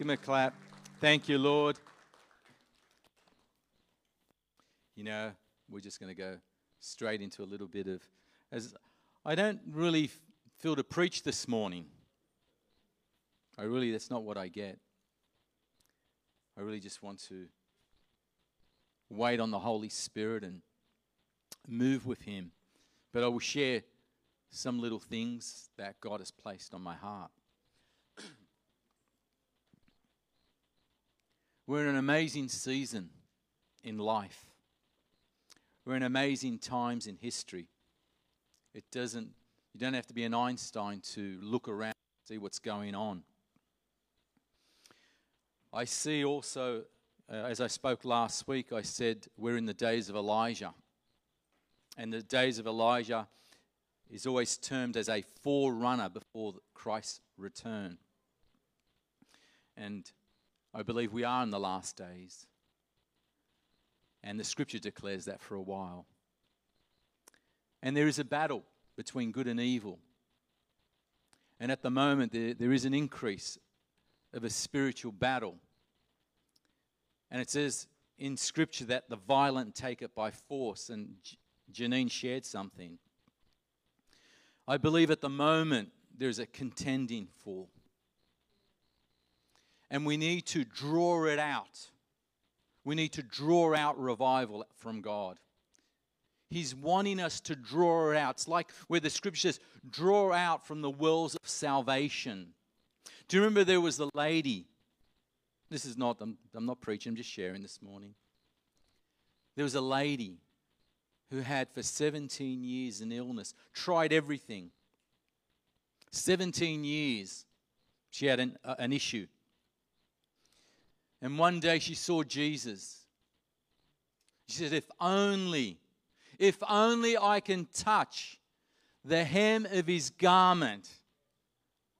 Give him a clap. Thank you, Lord. You know, we're just going to go straight into a little bit of as I don't really feel to preach this morning. I really that's not what I get. I really just want to wait on the Holy Spirit and move with him. But I will share some little things that God has placed on my heart. We're in an amazing season in life. We're in amazing times in history. It doesn't, you don't have to be an Einstein to look around and see what's going on. I see also, uh, as I spoke last week, I said we're in the days of Elijah. And the days of Elijah is always termed as a forerunner before Christ's return. And I believe we are in the last days. And the scripture declares that for a while. And there is a battle between good and evil. And at the moment, there, there is an increase of a spiritual battle. And it says in scripture that the violent take it by force. And Janine shared something. I believe at the moment there's a contending for. And we need to draw it out. We need to draw out revival from God. He's wanting us to draw it out. It's like where the scripture says, draw out from the wells of salvation. Do you remember there was the lady? This is not, I'm, I'm not preaching, I'm just sharing this morning. There was a lady who had for 17 years an illness, tried everything. 17 years she had an, uh, an issue. And one day she saw Jesus. She said, If only, if only I can touch the hem of his garment,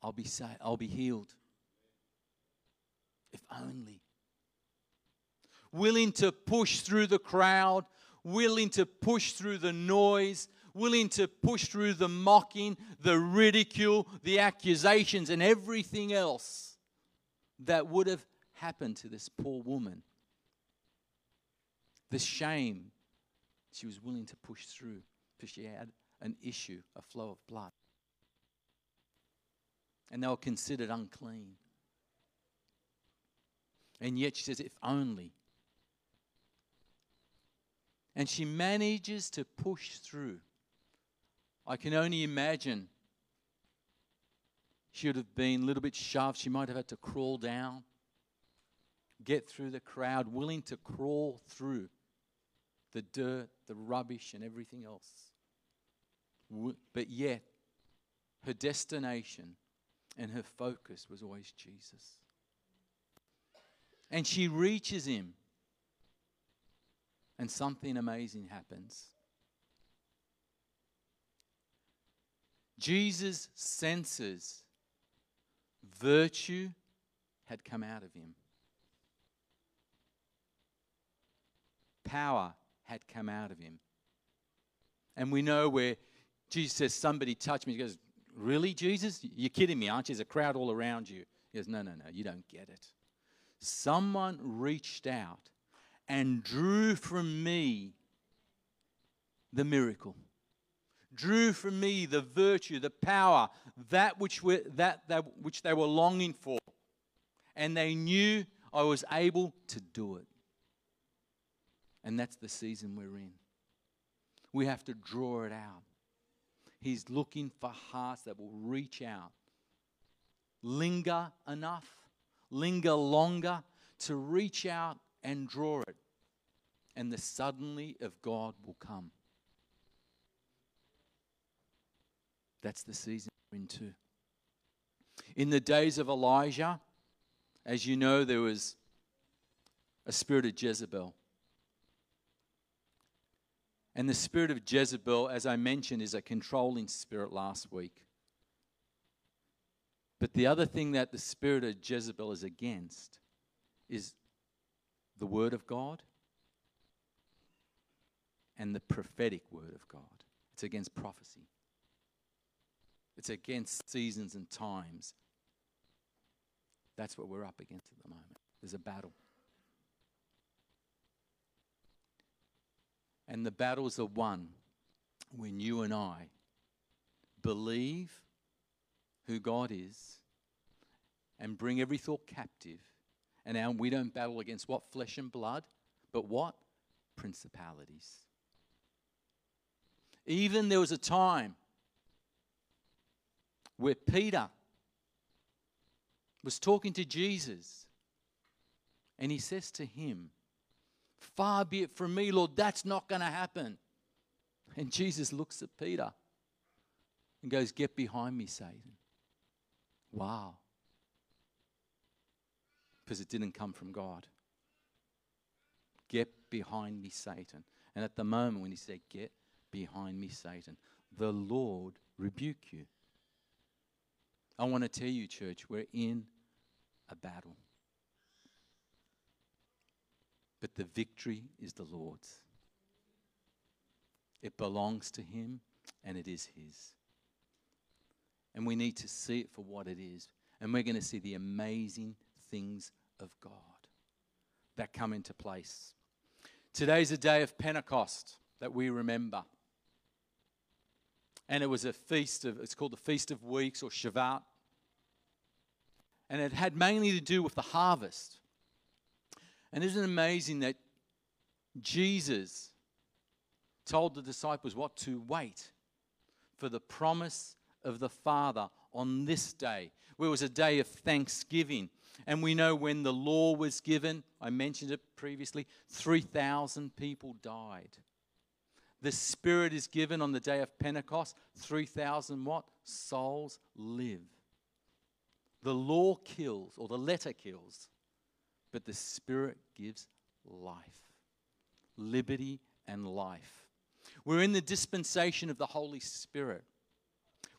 I'll be saved, I'll be healed. If only. Willing to push through the crowd, willing to push through the noise, willing to push through the mocking, the ridicule, the accusations, and everything else that would have happened to this poor woman. The shame she was willing to push through because she had an issue, a flow of blood. And they were considered unclean. And yet she says, if only. And she manages to push through. I can only imagine she would have been a little bit shoved. She might have had to crawl down get through the crowd, willing to crawl through the dirt, the rubbish, and everything else. But yet, her destination and her focus was always Jesus. And she reaches him, and something amazing happens. Jesus senses virtue had come out of him. Power had come out of him. And we know where Jesus says, Somebody touched me. He goes, Really, Jesus? You're kidding me, aren't you? There's a crowd all around you. He goes, No, no, no, you don't get it. Someone reached out and drew from me the miracle, drew from me the virtue, the power, that which, were, that, that which they were longing for. And they knew I was able to do it. And that's the season we're in. We have to draw it out. He's looking for hearts that will reach out, linger enough, linger longer to reach out and draw it. And the suddenly of God will come. That's the season we're into. In the days of Elijah, as you know, there was a spirit of Jezebel. And the spirit of Jezebel, as I mentioned, is a controlling spirit last week. But the other thing that the spirit of Jezebel is against is the word of God and the prophetic word of God. It's against prophecy, it's against seasons and times That's what we're up against at the moment. There's a battle. And the battles are won when you and I believe who God is and bring every thought captive. And now we don't battle against what? Flesh and blood, but what? Principalities. Even there was a time where Peter was talking to Jesus and he says to him, Far be it from me, Lord, that's not going to happen. And Jesus looks at Peter and goes, Get behind me, Satan. Wow. Because it didn't come from God. Get behind me, Satan. And at the moment when he said, Get behind me, Satan, the Lord rebuke you. I want to tell you, church, we're in a battle. But the victory is the Lord's. It belongs to Him and it is His. And we need to see it for what it is. And we're going to see the amazing things of God that come into place. Today's a day of Pentecost that we remember. And it was a feast of, it's called the Feast of Weeks or Shavuot. And it had mainly to do with the harvest. And isn't it amazing that Jesus told the disciples what to wait for the promise of the Father on this day, where it was a day of thanksgiving. And we know when the law was given, I mentioned it previously, 3,000 people died. The Spirit is given on the day of Pentecost, 3,000 what? Souls live. The law kills, or the letter kills, but the Spirit gives life, liberty, and life. We're in the dispensation of the Holy Spirit.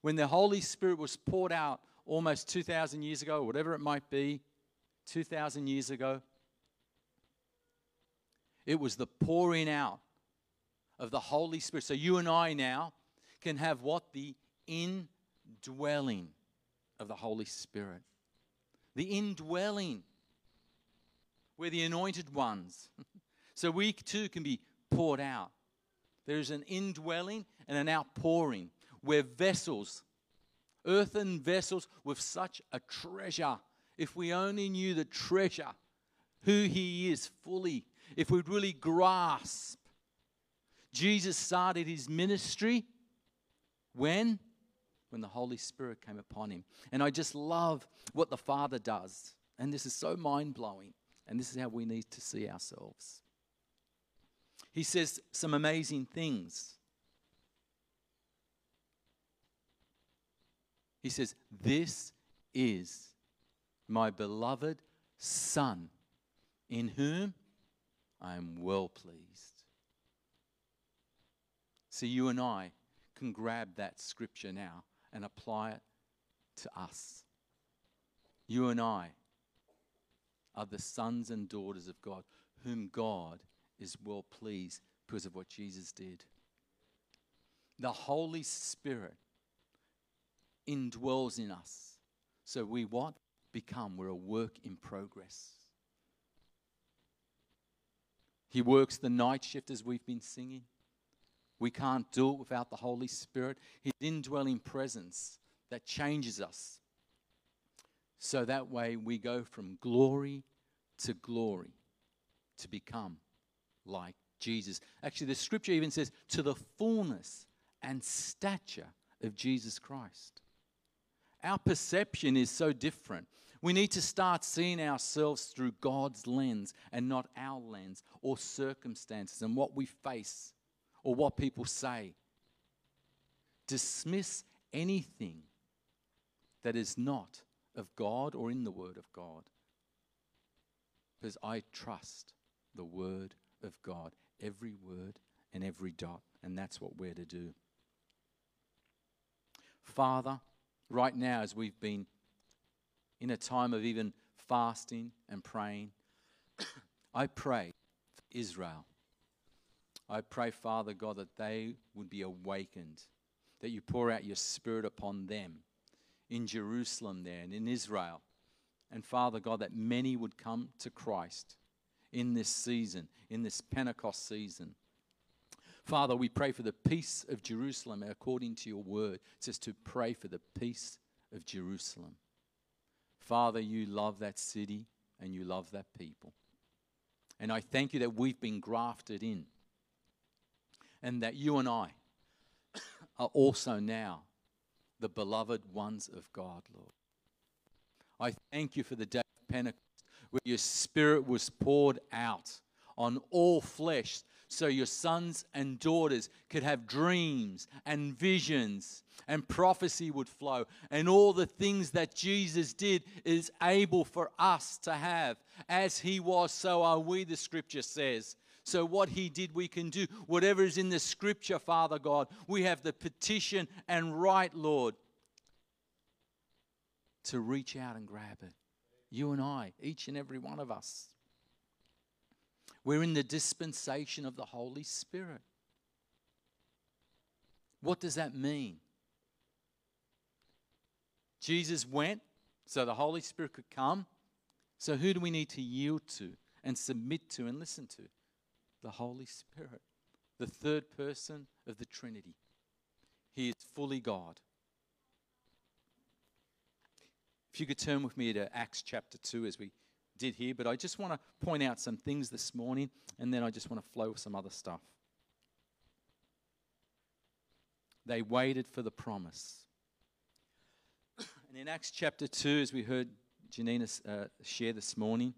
When the Holy Spirit was poured out almost 2,000 years ago, whatever it might be, 2,000 years ago, it was the pouring out of the Holy Spirit. So you and I now can have what? The indwelling of the Holy Spirit. The indwelling. We're the anointed ones. so we too can be poured out. There's an indwelling and an outpouring. We're vessels, earthen vessels with such a treasure. If we only knew the treasure, who He is fully, if we'd really grasp. Jesus started His ministry when? When the Holy Spirit came upon Him. And I just love what the Father does. And this is so mind blowing. And this is how we need to see ourselves. He says some amazing things. He says, This is my beloved Son, in whom I am well pleased. See, you and I can grab that scripture now and apply it to us. You and I are the sons and daughters of God, whom God is well pleased because of what Jesus did. The Holy Spirit indwells in us. So we what? Become. We're a work in progress. He works the night shift as we've been singing. We can't do it without the Holy Spirit. His indwelling presence that changes us. So that way we go from glory to glory to become like Jesus. Actually, the scripture even says, to the fullness and stature of Jesus Christ. Our perception is so different. We need to start seeing ourselves through God's lens and not our lens or circumstances and what we face or what people say. Dismiss anything that is not of God or in the Word of God. Because I trust the Word of God, every word and every dot, and that's what we're to do. Father, right now, as we've been in a time of even fasting and praying, I pray for Israel. I pray, Father God, that they would be awakened, that you pour out your spirit upon them in Jerusalem there and in Israel And Father God, that many would come to Christ in this season, in this Pentecost season. Father, we pray for the peace of Jerusalem according to your word. It says to pray for the peace of Jerusalem. Father, you love that city and you love that people. And I thank you that we've been grafted in and that you and I are also now the beloved ones of God, Lord. I thank you for the day of Pentecost where your spirit was poured out on all flesh so your sons and daughters could have dreams and visions and prophecy would flow. And all the things that Jesus did is able for us to have. As he was so are we the scripture says so what he did we can do whatever is in the scripture father god we have the petition and right lord to reach out and grab it you and I each and every one of us we're in the dispensation of the Holy Spirit. What does that mean? Jesus went so the Holy Spirit could come. So, who do we need to yield to and submit to and listen to? The Holy Spirit, the third person of the Trinity. He is fully God. If you could turn with me to Acts chapter 2 as we did here, but I just want to point out some things this morning and then I just want to flow with some other stuff. They waited for the promise. And in Acts chapter 2, as we heard Janina uh, share this morning,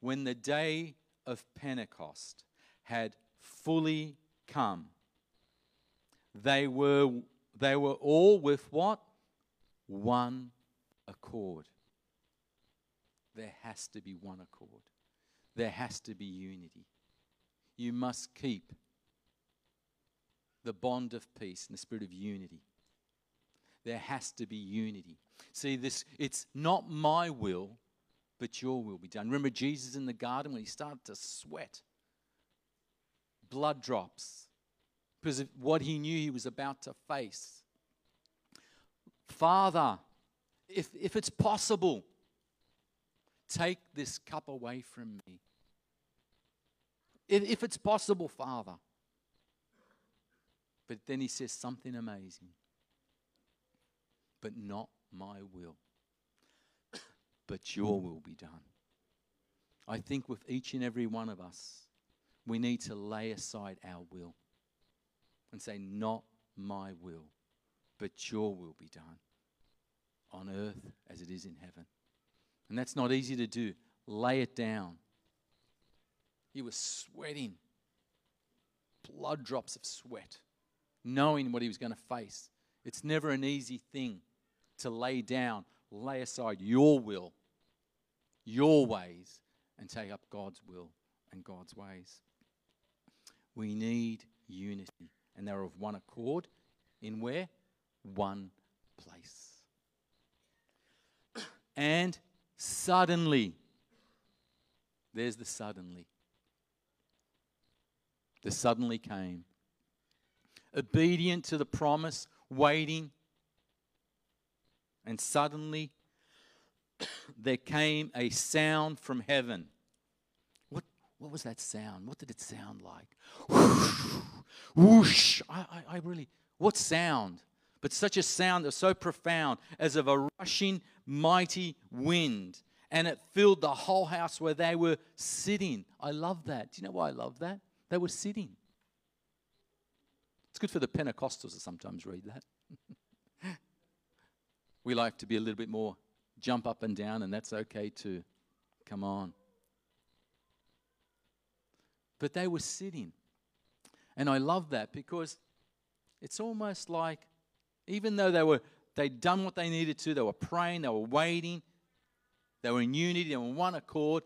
when the day of Pentecost had fully come, they were, they were all with what? One accord. There has to be one accord. There has to be unity. You must keep the bond of peace and the spirit of unity. There has to be unity. See, this it's not my will, but your will be done. Remember Jesus in the garden when he started to sweat, blood drops, because of what he knew he was about to face. Father, if, if it's possible, take this cup away from me. If, if it's possible, Father. But then he says something amazing. But not my will, but your will be done. I think with each and every one of us, we need to lay aside our will and say, Not my will, but your will be done on earth as it is in heaven. And that's not easy to do. Lay it down. He was sweating, blood drops of sweat, knowing what he was going to face. It's never an easy thing to lay down, lay aside your will, your ways, and take up God's will and God's ways. We need unity, and they're of one accord in where? One place. And suddenly, there's the suddenly. The suddenly came. Obedient to the promise, waiting, and suddenly there came a sound from heaven. What, was that sound? What did it sound like? Whoosh, whoosh. I, I, I really, what sound? But such a sound that was so profound as of a rushing mighty wind, and it filled the whole house where they were sitting. I love that. Do you know why I love that? They were sitting. It's good for the Pentecostals to sometimes read that. we like to be a little bit more jump up and down, and that's okay too. Come on. But they were sitting. And I love that because it's almost like, even though they were They'd done what they needed to. They were praying, they were waiting, they were in unity, they were in one accord.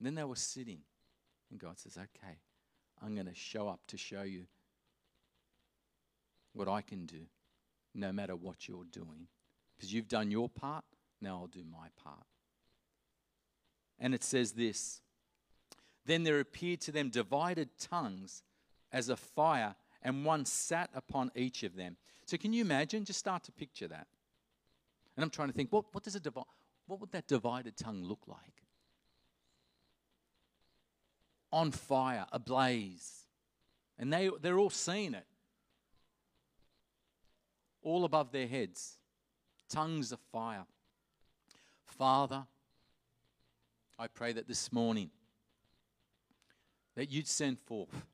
Then they were sitting. And God says, Okay, I'm going to show up to show you what I can do, no matter what you're doing. Because you've done your part, now I'll do my part. And it says this Then there appeared to them divided tongues as a fire, and one sat upon each of them. So can you imagine? Just start to picture that. And I'm trying to think, what, what does a divine, what would that divided tongue look like? On fire, ablaze. And they, they're all seeing it. All above their heads. Tongues of fire. Father, I pray that this morning that you'd send forth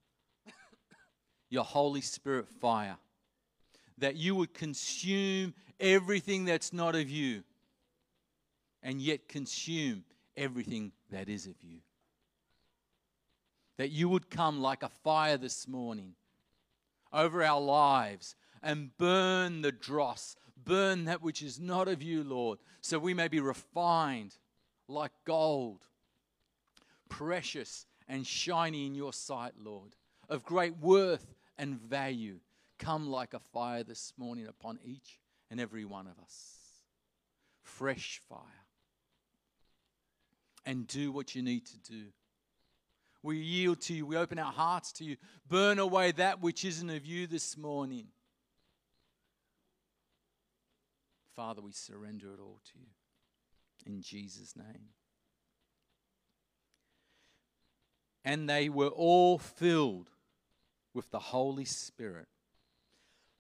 your Holy Spirit fire, that you would consume everything that's not of you, and yet consume everything that is of you. That you would come like a fire this morning over our lives and burn the dross, burn that which is not of you, Lord, so we may be refined like gold, precious and shiny in your sight, Lord, of great worth and value. Come like a fire this morning upon each and every one of us. Fresh fire. And do what you need to do. We yield to you. We open our hearts to you. Burn away that which isn't of you this morning. Father, we surrender it all to you. In Jesus' name. And they were all filled with the Holy Spirit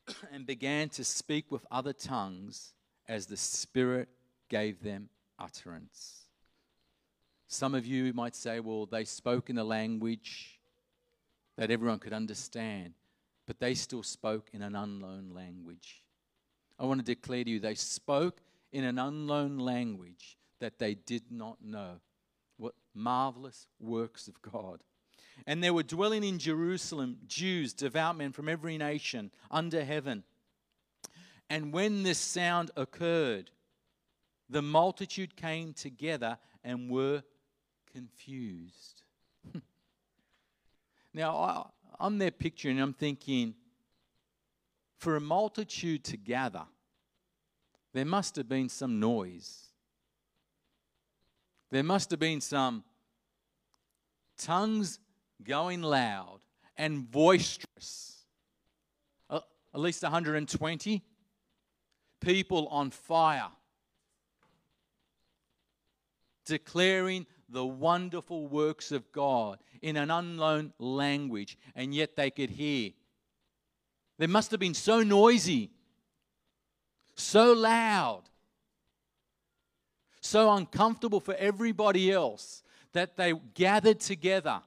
and began to speak with other tongues as the Spirit gave them utterance. Some of you might say, well, they spoke in a language that everyone could understand, but they still spoke in an unknown language. I want to declare to you, they spoke in an unknown language that they did not know. Marvelous works of God. And there were dwelling in Jerusalem Jews, devout men from every nation under heaven. And when this sound occurred, the multitude came together and were confused. now, I, I'm there picturing, I'm thinking, for a multitude to gather, there must have been some noise. There must have been some tongues going loud and boisterous. At least 120 people on fire, declaring the wonderful works of God in an unknown language, and yet they could hear. They must have been so noisy, so loud, so uncomfortable for everybody else that they gathered together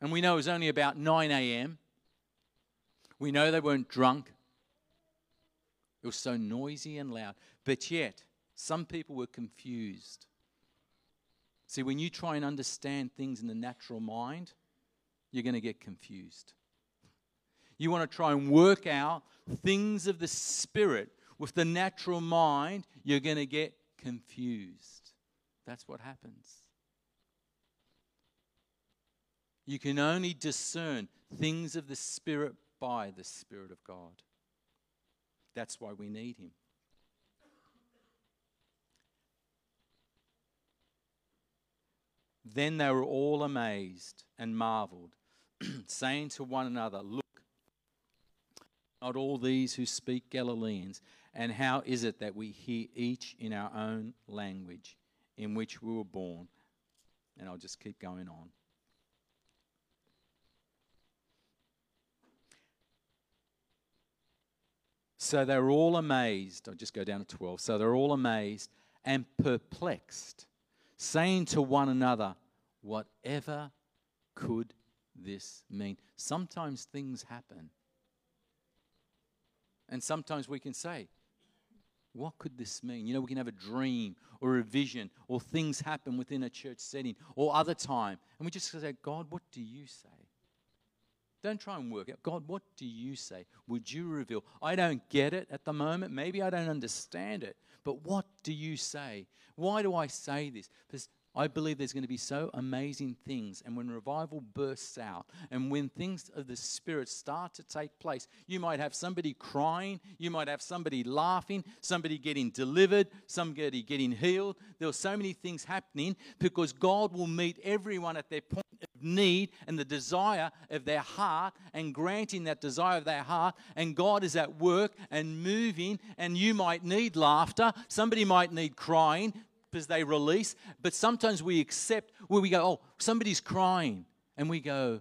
and we know it was only about 9 a.m. We know they weren't drunk. It was so noisy and loud. But yet, some people were confused. See, when you try and understand things in the natural mind, you're going to get confused. You want to try and work out things of the spirit with the natural mind, you're going to get confused. That's what happens. You can only discern things of the Spirit by the Spirit of God. That's why we need Him. Then they were all amazed and marveled, saying to one another, Look, not all these who speak Galileans, and how is it that we hear each in our own language in which we were born? And I'll just keep going on. So they're all amazed. I'll just go down to 12. So they're all amazed and perplexed, saying to one another, Whatever could this mean? Sometimes things happen. And sometimes we can say, What could this mean? You know, we can have a dream or a vision or things happen within a church setting or other time. And we just say, God, what do you say? Don't try and work it. God, what do you say? Would you reveal? I don't get it at the moment. Maybe I don't understand it. But what do you say? Why do I say this? Because I believe there's going to be so amazing things. And when revival bursts out, and when things of the Spirit start to take place, you might have somebody crying, you might have somebody laughing, somebody getting delivered, somebody getting healed. There are so many things happening because God will meet everyone at their point of need and the desire of their heart and granting that desire of their heart. And God is at work and moving. And you might need laughter. Somebody might need crying because they release. But sometimes we accept where we go, oh, somebody's crying. And we go,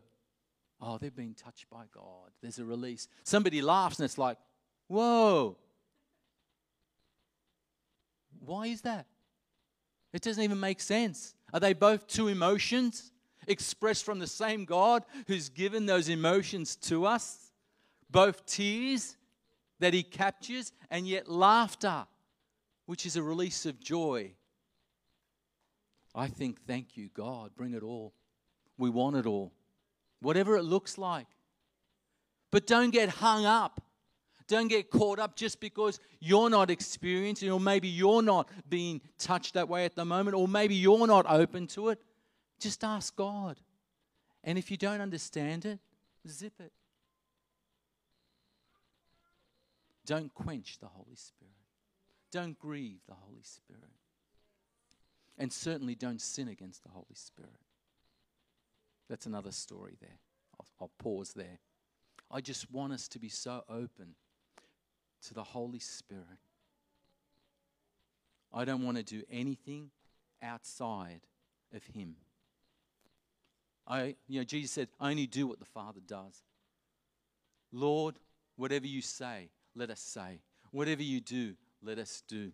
oh, they've been touched by God. There's a release. Somebody laughs and it's like, whoa. Why is that? It doesn't even make sense. Are they both two emotions expressed from the same God who's given those emotions to us? Both tears that He captures and yet laughter, which is a release of joy. I think, thank you, God. Bring it all. We want it all, whatever it looks like. But don't get hung up don't get caught up just because you're not experiencing, or maybe you're not being touched that way at the moment, or maybe you're not open to it. Just ask God. And if you don't understand it, zip it. Don't quench the Holy Spirit. Don't grieve the Holy Spirit. And certainly don't sin against the Holy Spirit. That's another story there. I'll, I'll pause there. I just want us to be so open to the Holy Spirit. I don't want to do anything outside of Him. I, you know, Jesus said, I only do what the Father does. Lord, whatever you say, let us say. Whatever you do, let us do.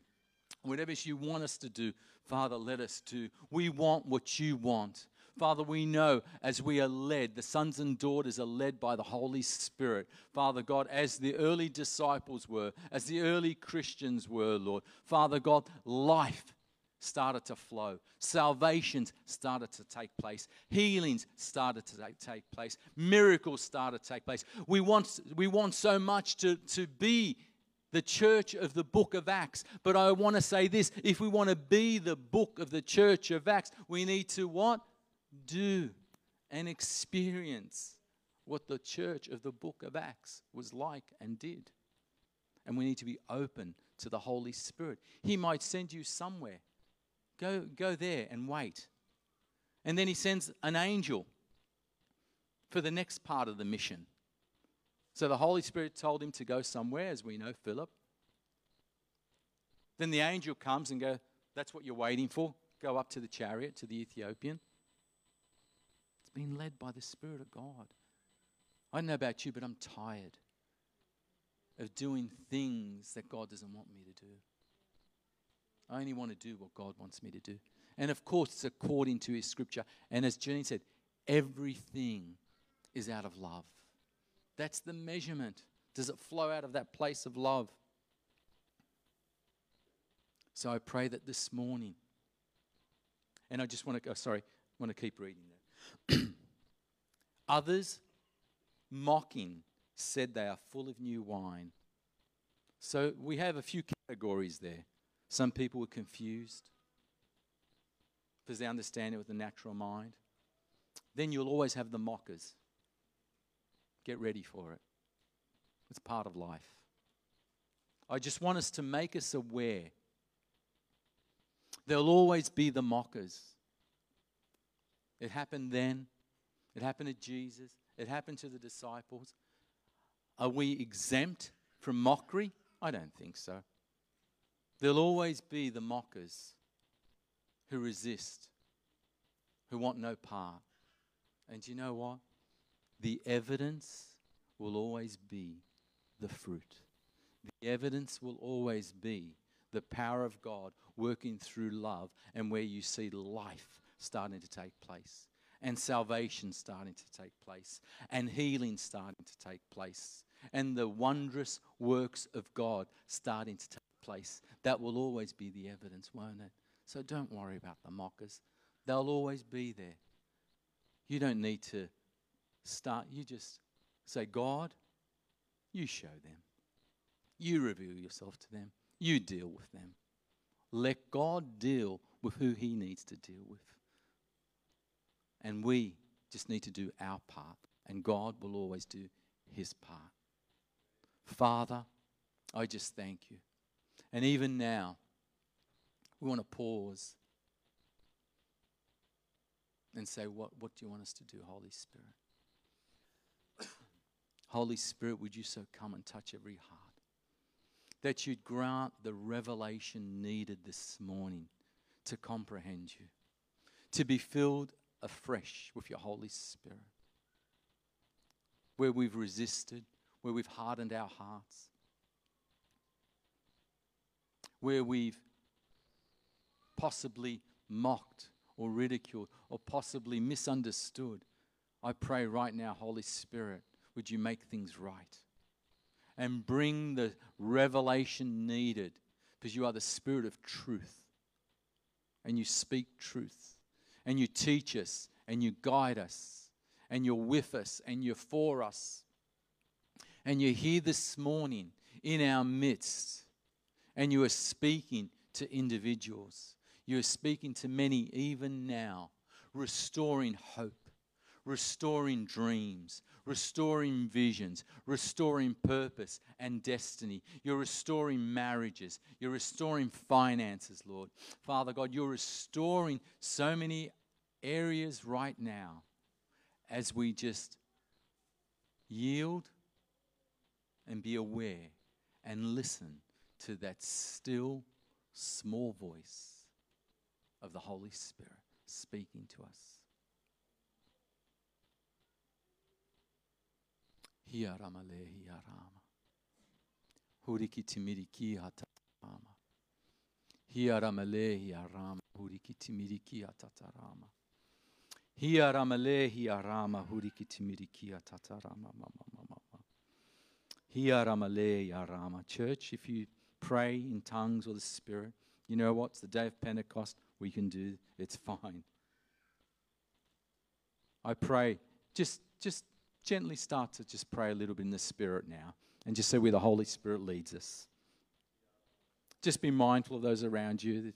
Whatever you want us to do, Father, let us do. We want what you want. Father, we know as we are led, the sons and daughters are led by the Holy Spirit. Father God, as the early disciples were, as the early Christians were, Lord. Father God, life started to flow. Salvations started to take place. Healings started to take place. Miracles started to take place. We want, we want so much to, to be the church of the book of Acts. But I want to say this if we want to be the book of the church of Acts, we need to what? do and experience what the church of the book of Acts was like and did. And we need to be open to the Holy Spirit. He might send you somewhere. Go, go there and wait. And then he sends an angel for the next part of the mission. So the Holy Spirit told him to go somewhere, as we know, Philip. Then the angel comes and go, That's what you're waiting for. Go up to the chariot, to the Ethiopian being led by the Spirit of God. I don't know about you, but I'm tired of doing things that God doesn't want me to do. I only want to do what God wants me to do. And of course, it's according to His scripture. And as Jenny said, everything is out of love. That's the measurement. Does it flow out of that place of love? So I pray that this morning, and I just want to oh, go, sorry, I want to keep reading there. Others, mocking, said they are full of new wine. So we have a few categories there. Some people were confused because they understand it with the natural mind. Then you'll always have the mockers. Get ready for it. It's part of life. I just want us to make us aware. There'll always be the mockers. It happened then. It happened to Jesus. It happened to the disciples. Are we exempt from mockery? I don't think so. There'll always be the mockers who resist, who want no part. And you know what? The evidence will always be the fruit. The evidence will always be the power of God working through love and where you see life starting to take place, and salvation starting to take place, and healing starting to take place, and the wondrous works of God starting to take place. That will always be the evidence, won't it? So don't worry about the mockers, they'll always be there. You don't need to start, you just say, God, you show them. You reveal yourself to them. You deal with them. Let God deal with who He needs to deal with. And we just need to do our part, and God will always do his part. Father, I just thank you. And even now, we want to pause. and say, What, what do you want us to do, Holy Spirit? Holy Spirit, would you so come and touch every heart? That you'd grant the revelation needed this morning to comprehend you, to be filled afresh with your Holy Spirit. Where we've resisted, where we've hardened our hearts, where we've possibly mocked or ridiculed or possibly misunderstood. I pray right now, Holy Spirit, would you make things right and bring the revelation needed because you are the Spirit of truth and you speak truth and you teach us and you guide us and you're with us and you're for us. And you're here this morning in our midst and you are speaking to individuals. You are speaking to many even now, restoring hope, restoring dreams, restoring visions, restoring purpose and destiny. You're restoring marriages. You're restoring finances, Lord. Father God, you're restoring so many areas right now as we just yield and be aware and listen to that still small voice of the Holy Spirit speaking to us. Hiaramale hiarama. Huriki timiriki hatatarama. Hiaramale hiarama. Huriki timiriki hatatarama. Hiaramale hiarama. Huriki timiriki hatatarama. Hiaramale hiarama. Church, if you pray in tongues or the Spirit, you know what? It's the day of Pentecost. We can do it's fine. I pray, just just gently start to just pray a little bit in the Spirit now and just see where the Holy Spirit leads us. Just be mindful of those around you.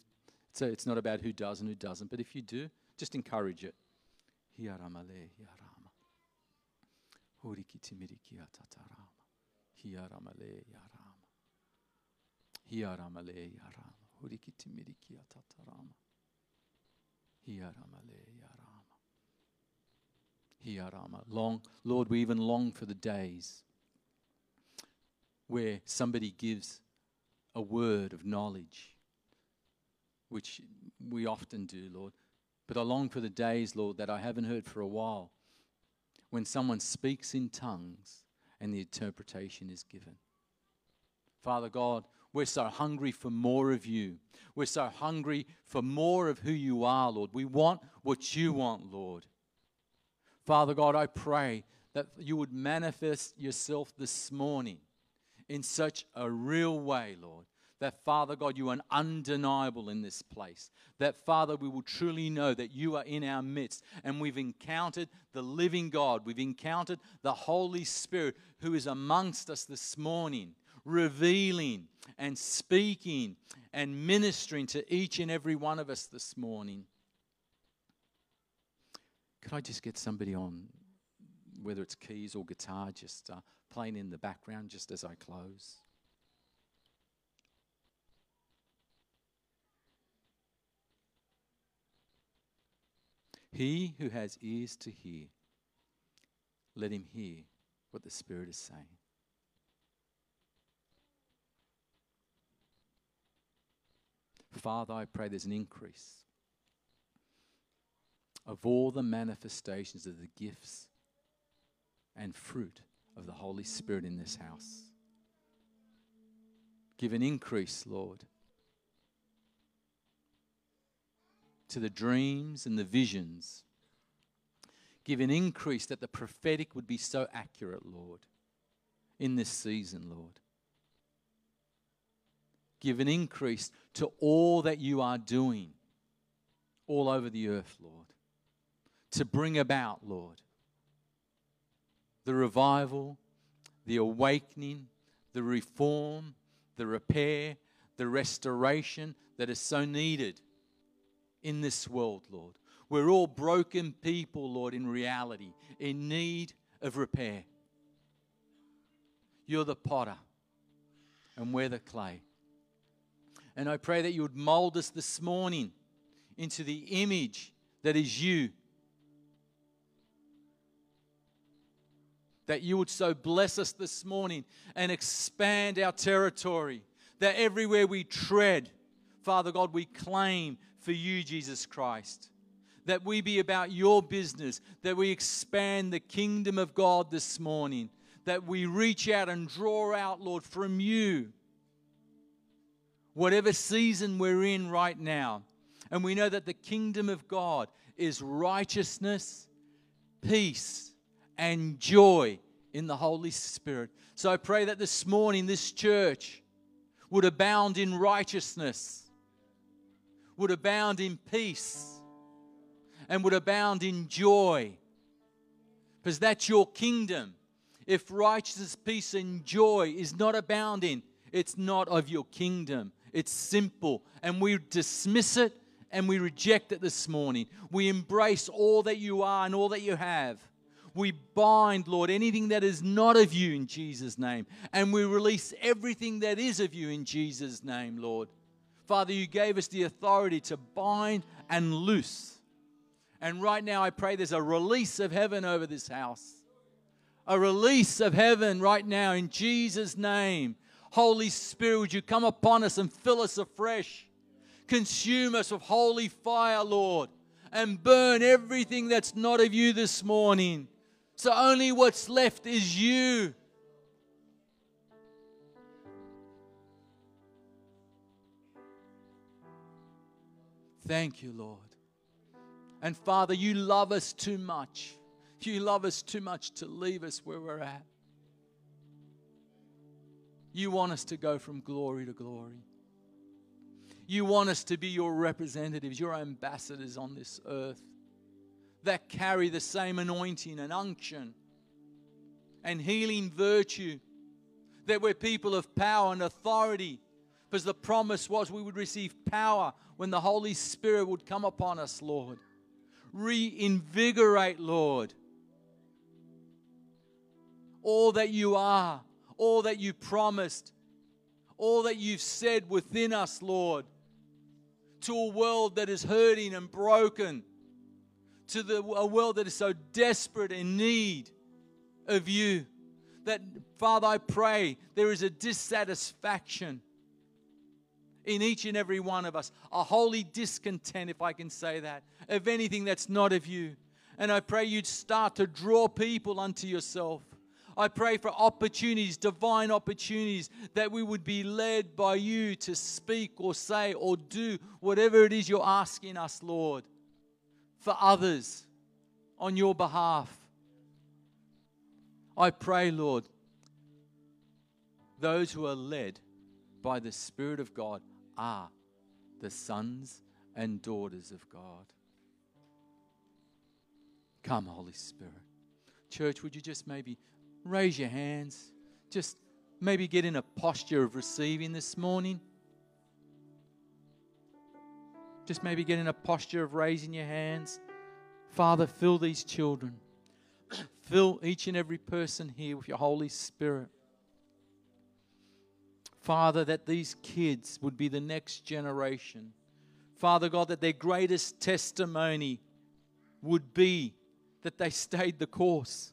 A, it's not about who does and who doesn't, but if you do, just encourage it. Hiaramale, hiarama. Hurikitimiriki atatarama. Hiarama. Long, Lord, we even long for the days where somebody gives a word of knowledge, which we often do, Lord. But I long for the days, Lord, that I haven't heard for a while, when someone speaks in tongues and the interpretation is given. Father God, we're so hungry for more of you. We're so hungry for more of who you are, Lord. We want what you want, Lord. Father God, I pray that you would manifest yourself this morning in such a real way, Lord. That, Father God, you are undeniable in this place. That, Father, we will truly know that you are in our midst and we've encountered the living God. We've encountered the Holy Spirit who is amongst us this morning, revealing and speaking and ministering to each and every one of us this morning. Could I just get somebody on, whether it's keys or guitar, just uh, playing in the background just as I close? He who has ears to hear, let him hear what the Spirit is saying. Father, I pray there's an increase of all the manifestations of the gifts and fruit of the Holy Spirit in this house. Give an increase, Lord, to the dreams and the visions. Give an increase that the prophetic would be so accurate, Lord, in this season, Lord. Give an increase to all that you are doing all over the earth, Lord to bring about, Lord. The revival, the awakening, the reform, the repair, the restoration that is so needed in this world, Lord. We're all broken people, Lord, in reality, in need of repair. You're the potter, and we're the clay. And I pray that you would mold us this morning into the image that is you that you would so bless us this morning and expand our territory, that everywhere we tread, Father God, we claim for you, Jesus Christ. That we be about your business, that we expand the kingdom of God this morning, that we reach out and draw out, Lord, from you whatever season we're in right now. And we know that the kingdom of God is righteousness, peace, and joy in the Holy Spirit. So I pray that this morning this church would abound in righteousness, would abound in peace, and would abound in joy. Because that's your kingdom. If righteousness, peace, and joy is not abounding, it's not of your kingdom. It's simple. And we dismiss it and we reject it this morning. We embrace all that you are and all that you have. We bind, Lord, anything that is not of you in Jesus' name. And we release everything that is of you in Jesus' name, Lord. Father, you gave us the authority to bind and loose. And right now, I pray there's a release of heaven over this house. A release of heaven right now in Jesus' name. Holy Spirit, would you come upon us and fill us afresh? Consume us with holy fire, Lord, and burn everything that's not of you this morning. So only what's left is you. Thank you, Lord. And Father, you love us too much. You love us too much to leave us where we're at. You want us to go from glory to glory. You want us to be your representatives, your ambassadors on this earth that carry the same anointing and unction and healing virtue, that we're people of power and authority. Because the promise was we would receive power when the Holy Spirit would come upon us, Lord. Reinvigorate, Lord, all that you are, all that you promised, all that you've said within us, Lord, to a world that is hurting and broken to the, a world that is so desperate in need of you. That, Father, I pray there is a dissatisfaction in each and every one of us, a holy discontent, if I can say that, of anything that's not of you. And I pray you'd start to draw people unto yourself. I pray for opportunities, divine opportunities, that we would be led by you to speak or say or do whatever it is you're asking us, Lord for others on your behalf. I pray, Lord, those who are led by the Spirit of God are the sons and daughters of God. Come, Holy Spirit. Church, would you just maybe raise your hands? Just maybe get in a posture of receiving this morning. Just maybe get in a posture of raising your hands. Father, fill these children. fill each and every person here with your Holy Spirit. Father, that these kids would be the next generation. Father God, that their greatest testimony would be that they stayed the course.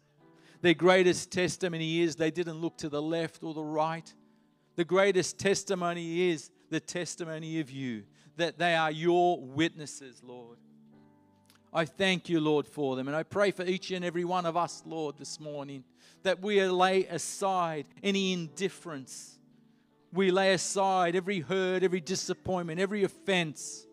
Their greatest testimony is they didn't look to the left or the right. The greatest testimony is the testimony of you that they are your witnesses, Lord. I thank you, Lord, for them. And I pray for each and every one of us, Lord, this morning, that we lay aside any indifference. We lay aside every hurt, every disappointment, every offense.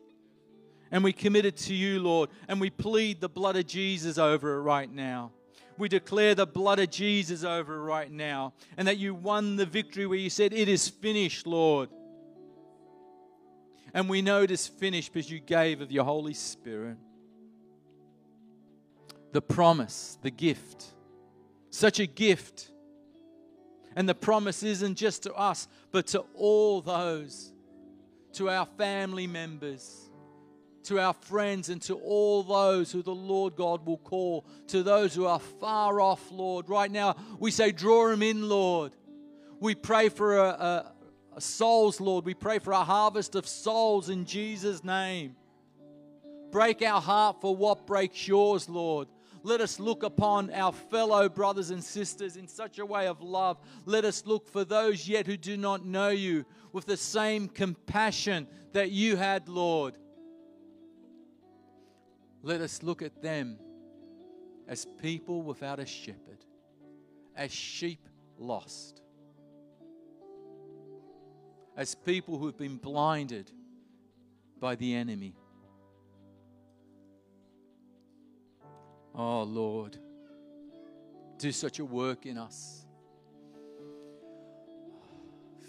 And we commit it to you, Lord. And we plead the blood of Jesus over it right now. We declare the blood of Jesus over it right now. And that you won the victory where you said, It is finished, Lord. And we know it is finished because you gave of your Holy Spirit. The promise, the gift. Such a gift. And the promise isn't just to us, but to all those, to our family members, to our friends, and to all those who the Lord God will call, to those who are far off, Lord. Right now, we say, Draw them in, Lord. We pray for a, a souls, Lord. We pray for a harvest of souls in Jesus' name. Break our heart for what breaks yours, Lord. Let us look upon our fellow brothers and sisters in such a way of love. Let us look for those yet who do not know you with the same compassion that you had, Lord. Let us look at them as people without a shepherd, as sheep lost, as people who have been blinded by the enemy. Oh, Lord, do such a work in us.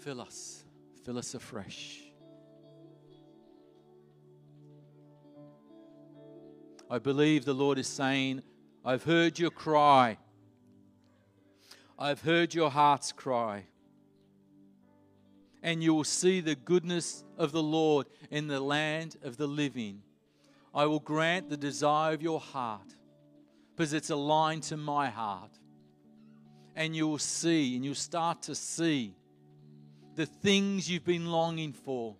Fill us, fill us afresh. I believe the Lord is saying, I've heard your cry. I've heard your heart's cry. And you will see the goodness of the Lord in the land of the living. I will grant the desire of your heart because it's aligned to my heart. And you'll see, and you'll start to see the things you've been longing for,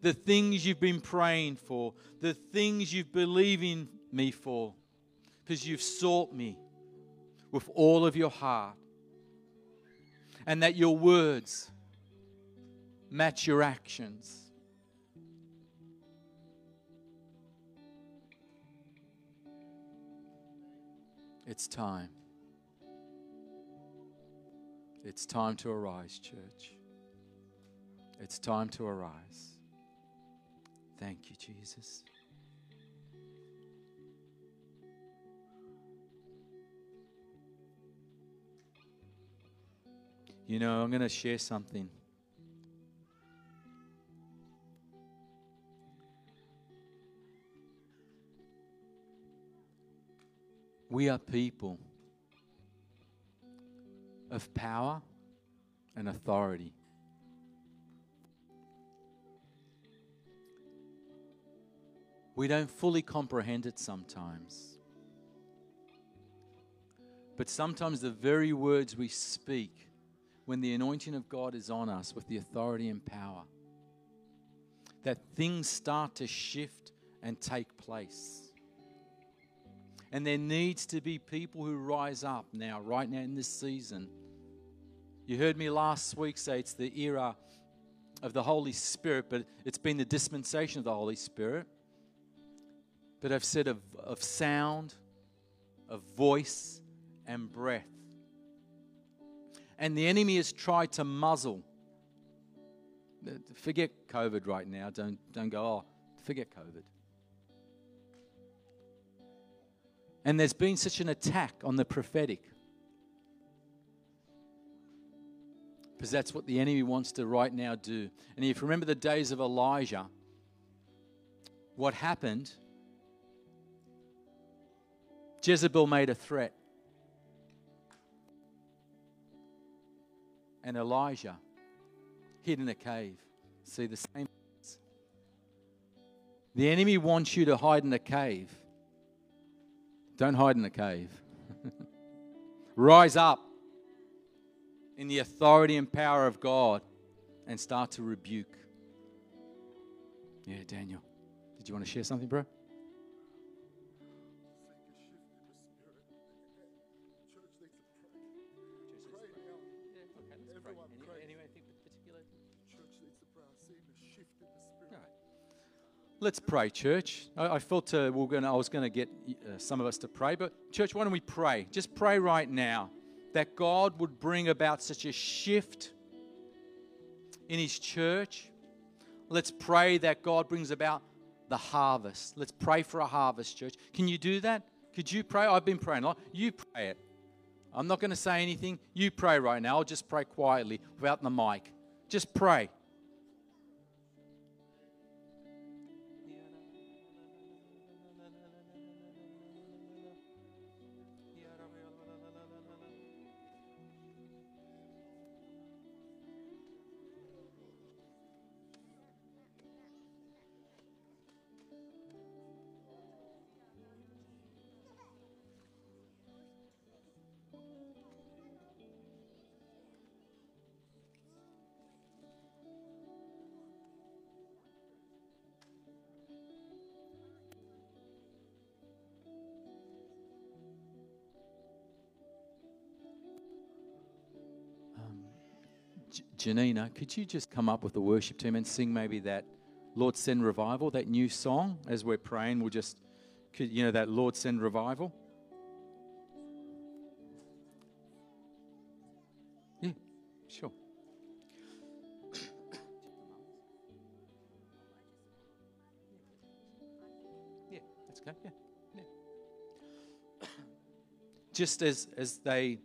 the things you've been praying for, the things you've believed in me for, because you've sought me with all of your heart. And that your words match your actions. It's time. It's time to arise, church. It's time to arise. Thank you, Jesus. You know, I'm going to share something. We are people of power and authority. We don't fully comprehend it sometimes. But sometimes the very words we speak, when the anointing of God is on us with the authority and power, that things start to shift and take place. And there needs to be people who rise up now, right now in this season. You heard me last week say it's the era of the Holy Spirit, but it's been the dispensation of the Holy Spirit. But I've said of, of sound, of voice, and breath. And the enemy has tried to muzzle. Forget COVID right now. Don't, don't go, oh, forget COVID. And there's been such an attack on the prophetic. Because that's what the enemy wants to right now do. And if you remember the days of Elijah, what happened? Jezebel made a threat. And Elijah hid in a cave. See the same. The enemy wants you to hide in a cave don't hide in the cave. Rise up in the authority and power of God and start to rebuke. Yeah, Daniel. Did you want to share something, bro? Let's pray, church. I, I felt uh, we gonna, I was going to get uh, some of us to pray, but church, why don't we pray? Just pray right now that God would bring about such a shift in His church. Let's pray that God brings about the harvest. Let's pray for a harvest, church. Can you do that? Could you pray? I've been praying a lot. You pray it. I'm not going to say anything. You pray right now. I'll just pray quietly without the mic. Just pray. Janina, could you just come up with the worship team and sing maybe that Lord Send Revival, that new song as we're praying? We'll just, could, you know, that Lord Send Revival? Yeah, sure. Yeah, that's. Yeah, yeah. Just as as they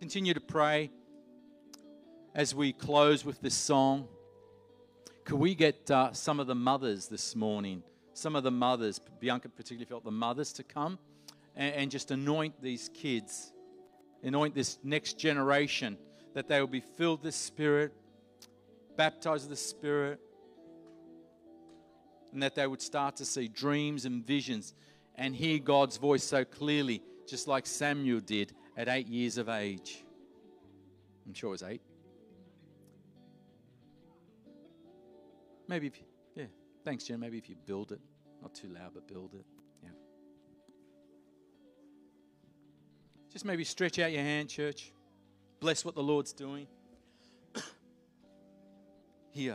continue to pray, as we close with this song, could we get uh, some of the mothers this morning? Some of the mothers, Bianca particularly felt the mothers to come and, and just anoint these kids, anoint this next generation, that they will be filled with the Spirit, baptized with the Spirit, and that they would start to see dreams and visions and hear God's voice so clearly, just like Samuel did at eight years of age. I'm sure it was eight. Maybe, if, yeah. Thanks, Jen. Maybe if you build it, not too loud, but build it. Yeah. Just maybe stretch out your hand, church. Bless what the Lord's doing. Here,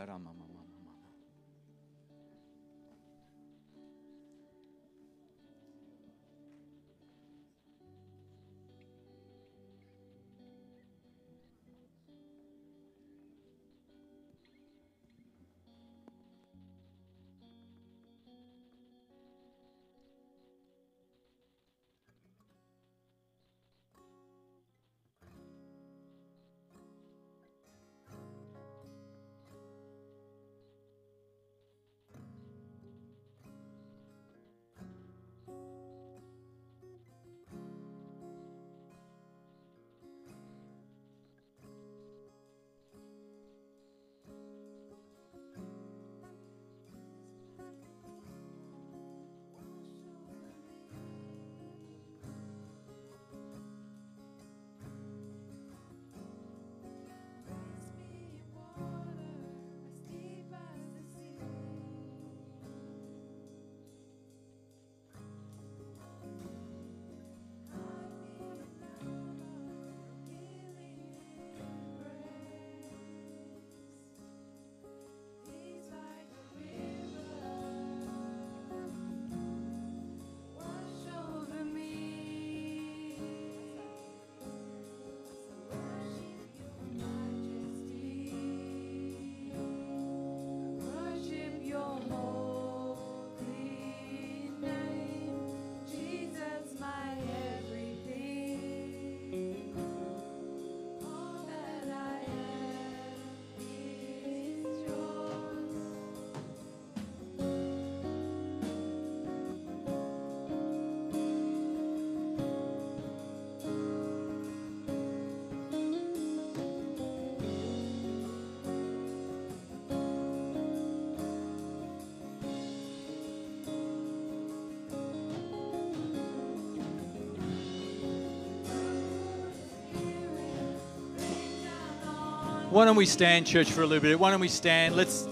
Why don't we stand, church, for a little bit? Why don't we stand? Let's,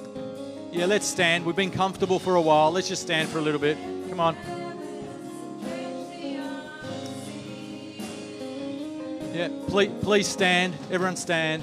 yeah, let's stand. We've been comfortable for a while. Let's just stand for a little bit. Come on. Yeah, please, please stand. Everyone stand.